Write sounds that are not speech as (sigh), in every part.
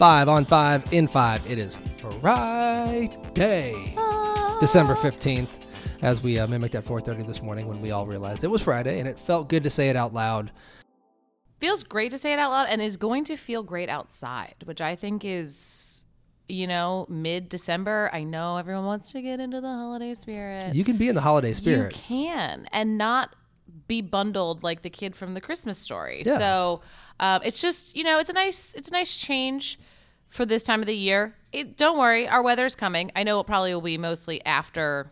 Five on five in five. It is Friday, December 15th, as we uh, mimicked at 4.30 this morning when we all realized it was Friday, and it felt good to say it out loud. Feels great to say it out loud and is going to feel great outside, which I think is, you know, mid December. I know everyone wants to get into the holiday spirit. You can be in the holiday spirit. You can, and not be bundled like the kid from the Christmas story. Yeah. So um, it's just, you know, it's a nice, it's a nice change for this time of the year. It, don't worry, our weather's coming. I know it probably will be mostly after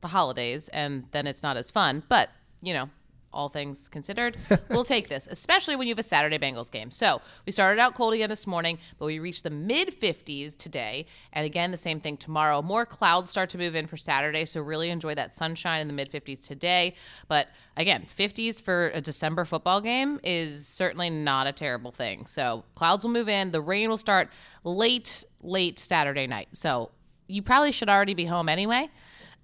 the holidays, and then it's not as fun. But you know, all things considered, (laughs) we'll take this, especially when you have a Saturday Bengals game. So we started out cold again this morning, but we reached the mid 50s today. And again, the same thing tomorrow. More clouds start to move in for Saturday. So really enjoy that sunshine in the mid 50s today. But again, 50s for a December football game is certainly not a terrible thing. So clouds will move in. The rain will start late, late Saturday night. So you probably should already be home anyway.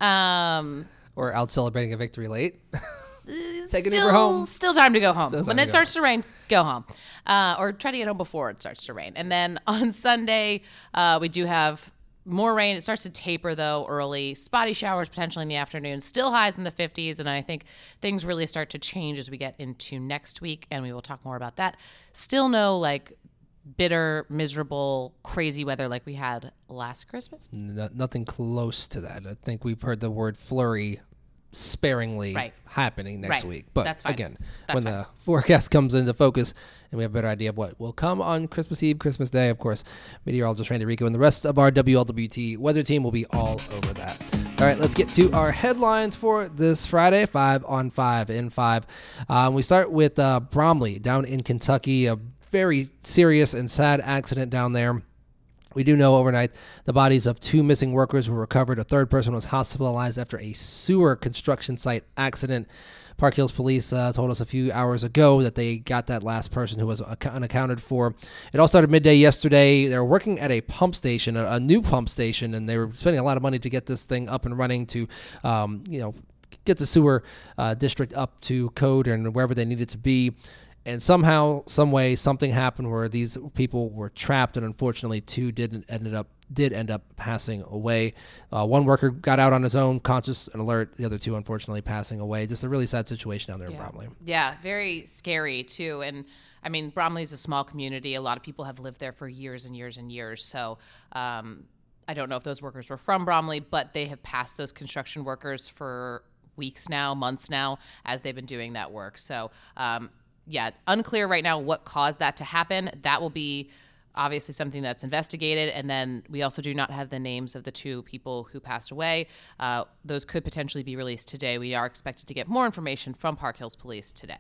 Um, or out celebrating a victory late. (laughs) Take an still, Uber home. Still time to go home. Still time when to it go starts to rain, go home. Uh, or try to get home before it starts to rain. And then (laughs) on Sunday, uh, we do have more rain. It starts to taper though early. Spotty showers potentially in the afternoon. Still highs in the 50s. And I think things really start to change as we get into next week. And we will talk more about that. Still no like bitter, miserable, crazy weather like we had last Christmas. No, nothing close to that. I think we've heard the word flurry sparingly Right. happening next Right. week. But again, That's when fine. the forecast comes into focus and we have a better idea of what will come on Christmas Eve, Christmas Day, of course, meteorologist Randy Rico and the rest of our WLWT weather team will be all over that. All right, let's get to our headlines for this Friday, five on five in five. Um, we start with uh, Bromley down in Kentucky, a very serious and sad accident down there. We do know overnight the bodies of two missing workers were recovered. A third person was hospitalized after a sewer construction site accident. Park Hills Police uh, told us a few hours ago that they got that last person who was unaccounted for. It all started midday yesterday. They were working at a pump station, a, new pump station, and they were spending a lot of money to get this thing up and running to, um, you know, get the sewer uh, district up to code and wherever they needed to be and somehow, some way, something happened where these people were trapped, and unfortunately, two didn't ended up did end up passing away. Uh, one worker got out on his own, conscious and alert. The other two, unfortunately, passing away. Just a really sad situation down there in Bromley. Yeah, very scary too. And I mean, Bromley is a small community. A lot of people have lived there for years and years and years. So um, I don't know if those workers were from Bromley, but they have passed those construction workers for weeks now, months now, as they've been doing that work. So um, yeah, unclear right now what caused that to happen. That will be obviously something that's investigated. And then we also do not have the names of the two people who passed away. Uh, those could potentially be released today. We are expected to get more information from Park Hills Police today.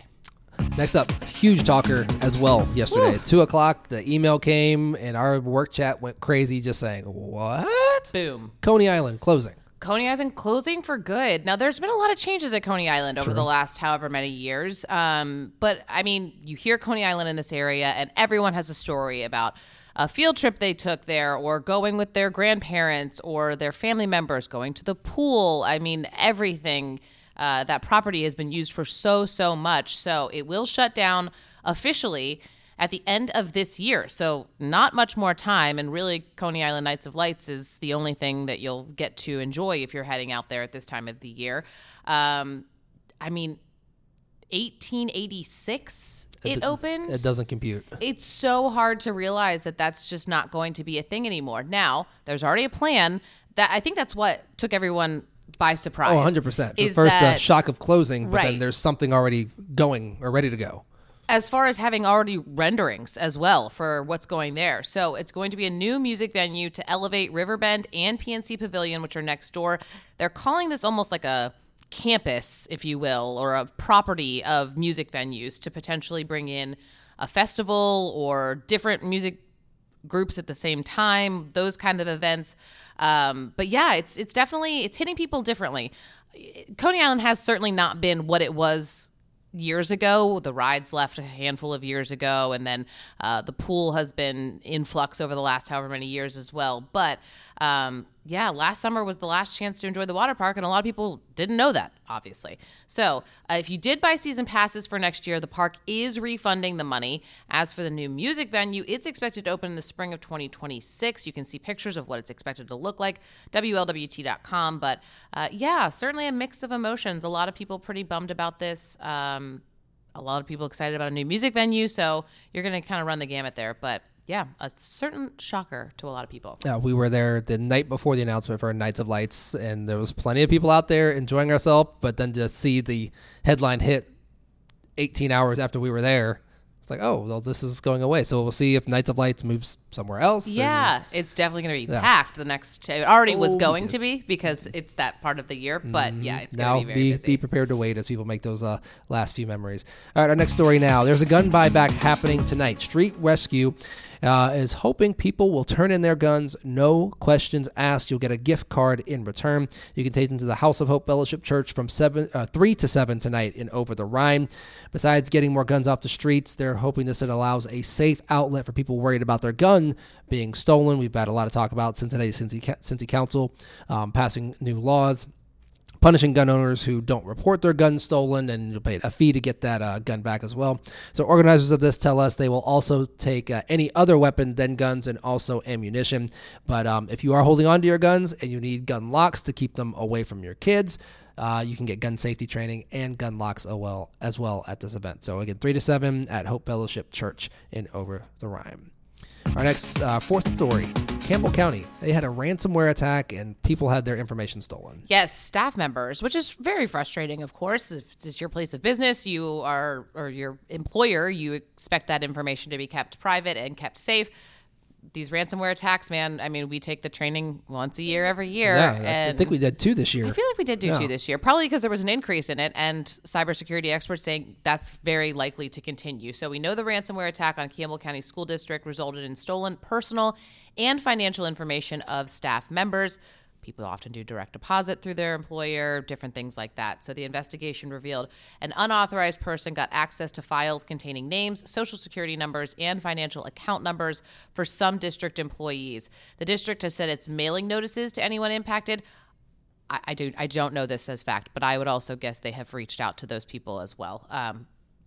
Next up, huge talker as well yesterday. At 2 o'clock, the email came, and our work chat went crazy just saying, What? Boom. Coney Island closing. Coney Island closing for good. Now, there's been a lot of changes at Coney Island over the last however many years. Um, but I mean, you hear Coney Island in this area, and everyone has a story about a field trip they took there, or going with their grandparents or their family members, going to the pool. I mean, everything. Uh, that property has been used for so, so much. So it will shut down officially at the end of this year. So, not much more time. And really, Coney Island Nights of Lights is the only thing that you'll get to enjoy if you're heading out there at this time of the year. Um, I mean, 1886 it, opened. It doesn't compute. It's so hard to realize that that's just not going to be a thing anymore. Now, there's already a plan that I think that's what took everyone by surprise. Oh, 100%. The is first that- shock of closing, but then there's something already going or ready to go. As far as having already renderings as well for what's going there. So it's going to be a new music venue to elevate Riverbend and PNC Pavilion, which are next door. They're calling this almost like a campus, if you will, or a property of music venues to potentially bring in a festival or different music groups at the same time, those kind of events. Um, but yeah, it's it's definitely it's hitting people differently. Coney Island has certainly not been what it was years ago. The rides left a handful of years ago, and then uh, the pool has been in flux over the last however many years as well. But um, yeah, last summer was the last chance to enjoy the water park, and a lot of people didn't know that, obviously. So, uh, if you did buy season passes for next year, the park is refunding the money. As for the new music venue, it's expected to open in the spring of 2026. You can see pictures of what it's expected to look like, WLWT.com. But uh, yeah, certainly a mix of emotions. A lot of people pretty bummed about this. Um, a lot of people excited about a new music venue. So, you're going to kind of run the gamut there. But yeah, a certain shocker to a lot of people. Yeah, we were there the night before the announcement for Nights of Lights, and there was plenty of people out there enjoying ourselves. But then to see the headline hit 18 hours after we were there, it's like, oh, well, this is going away. So we'll see if Nights of Lights moves somewhere else. and- Yeah, it's definitely going to be Yeah. packed the next. It already was Oh, going yeah. to be because it's that part of the year. But yeah, it's now going to be very be, busy. be prepared to wait as people make those uh, last few memories. All right, our next story now. There's a gun buyback happening tonight. Street Rescue uh, is hoping people will turn in their guns, no questions asked. You'll get a gift card in return. You can take them to the House of Hope Fellowship Church from seven, uh, three to seven tonight in Over the Rhine. Besides getting more guns off the streets, they're hoping this it allows a safe outlet for people worried about their gun being stolen. We've had a lot of talk about Cincinnati Cincy, Cincy Council um, passing new laws punishing gun owners who don't report their guns stolen, and you'll pay a fee to get that uh, gun back as well. So, organizers of this tell us they will also take uh, any other weapon than guns and also ammunition. But um, if you are holding on to your guns and you need gun locks to keep them away from your kids, uh, you can get gun safety training and gun locks as well, as well at this event. So, again, 3 to 7 at Hope Fellowship Church in Over the Rhine. Our next uh, fourth story Campbell County. They had a ransomware attack and people had their information stolen. Yes, staff members, which is very frustrating, of course. If it's your place of business, you are, or your employer, you expect that information to be kept private and kept safe. These ransomware attacks, man, I mean, we take the training once a year, every year. Yeah, and I think we did two this year. I feel like we did do two this year, probably because there was an increase in it, and cybersecurity experts saying that's very likely to continue. So we know the ransomware attack on Campbell County School District resulted in stolen personal and financial information of staff members. People often do direct deposit through their employer, different things like that. So the investigation revealed an unauthorized person got access to files containing names, social security numbers, and financial account numbers for some district employees. The district has said it's mailing notices to anyone impacted. I, I do I don't know this as fact, but I would also guess they have reached out to those people as well, um,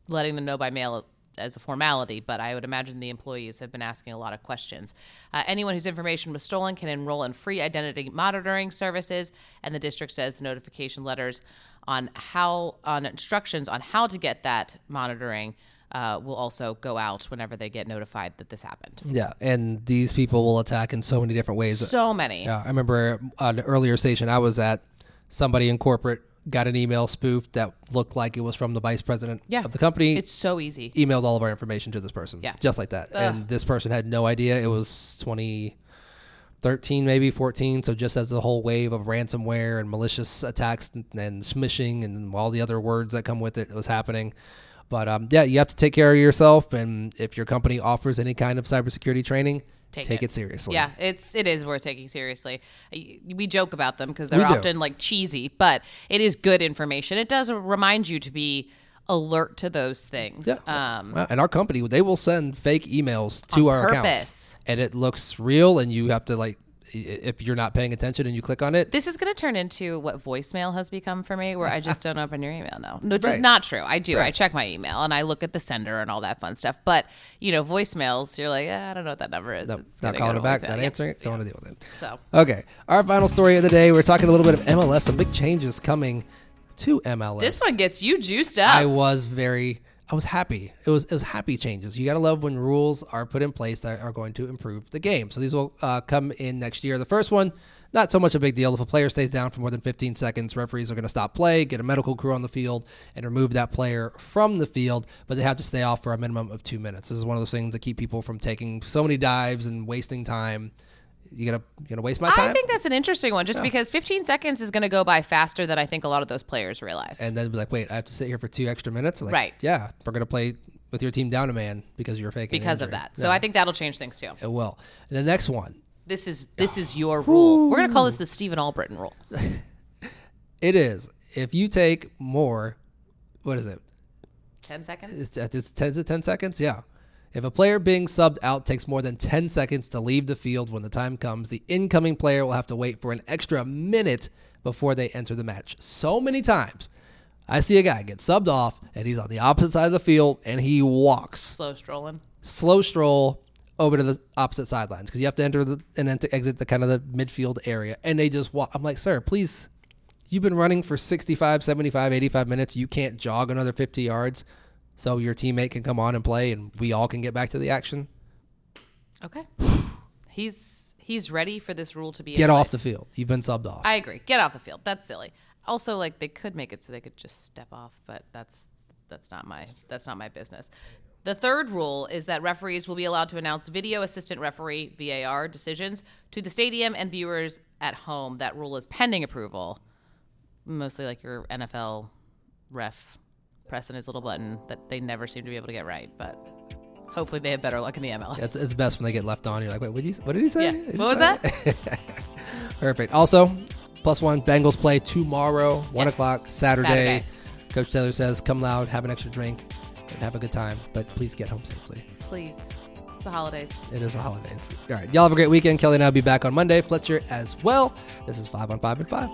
letting them know by mail as a formality. But I would imagine the employees have been asking a lot of questions. Uh, anyone whose information was stolen can enroll in free identity monitoring services, and the district says the notification letters on how on instructions on how to get that monitoring. Uh, will also go out whenever they get notified that this happened. Yeah, and these people will attack in so many different ways. So many. Yeah, I remember on an earlier station I was at, somebody in corporate got an email spoofed that looked like it was from the vice president Yeah. of the company. It's so easy. emailed all of our information to this person. Yeah. Just like that. And this person had no idea. It was 2013, maybe 14. So just as the whole wave of ransomware and malicious attacks and, and smishing and all the other words that come with it was happening. But um, yeah, you have to take care of yourself. And if your company offers any kind of cybersecurity training, Take take, it. it. seriously. Yeah, it's it is worth taking seriously. We joke about them because they're We do. often like cheesy, but it is good information. It does remind you to be alert to those things. Yeah. Um, Well, and our company, they will send fake emails to our accounts. And it looks real, and you have to, like, if you're not paying attention and you click on it, this is going to turn into what voicemail has become for me, where I just (laughs) don't open your email now, which is not true. I do. I check my email and I look at the sender and all that fun stuff. But you know, voicemails, you're like, eh, I don't know what that number is. no, It's not calling go it back, voicemail. not Yeah. answering it, don't want to deal with it. So Okay, our final story of the day. We're talking a little bit of MLS, some big changes coming to MLS. this one gets you juiced up. I was very, I was happy. It was it was happy changes. You gotta love when rules are put in place that are going to improve the game. So these will uh, come in next year. The first one, not so much a big deal. If a player stays down for more than 15 seconds, referees are going to stop play, get a medical crew on the field, and remove that player from the field. But they have to stay off for a minimum of two minutes. This is one of those things that keep people from taking so many dives and wasting time. You gonna you gonna waste my time? I think that's an interesting one, just because 15 seconds is going to go by faster than I think a lot of those players realize. and then be like, wait, I have to sit here for two extra minutes. Like, Right. Yeah, we're gonna play with your team down a man because you're faking because of that. So I think that'll change things too. It will. And the next one, This is this is your rule. We're going to call this the Stephen Albritton rule. (laughs) it is if you take more, what is it? 10 seconds? It's, it's 10 to 10 seconds? Yeah. If a player being subbed out takes more than 10 seconds to leave the field when the time comes, the incoming player will have to wait for an extra minute before they enter the match. So many times I see a guy get subbed off and he's on the opposite side of the field and he walks Slow strolling. slow stroll over to the opposite sidelines because you have to enter the, and then to exit the kind of the midfield area and they just walk i'm like sir please you've been running for 65 75 85 minutes you can't jog another 50 yards so your teammate can come on and play and we all can get back to the action Okay. He's he's ready for this rule to be. get off the field you've been subbed off I agree. Get off the field. That's silly. Also, like they could make it so they could just step off, but that's that's not my that's not my business. The third rule is that referees will be allowed to announce video assistant referee VAR decisions to the stadium and viewers at home. That rule is pending approval. Mostly like your NFL ref pressing his little button that they never seem to be able to get right, but hopefully they have better luck in the MLS. it's, it's best when they get left on you're like wait what did he, what did he say Yeah. Did What was say that? (laughs) Perfect. Also, plus one Bengals play tomorrow, one Yes. o'clock Saturday. Saturday. Coach Taylor says, "Come loud, have an extra drink, and have a good time, but please get home safely." Please. It's the holidays. It is the holidays. All right, y'all have a great weekend. Kelly and I'll be back on Monday. Fletcher as well. This is five on five and five.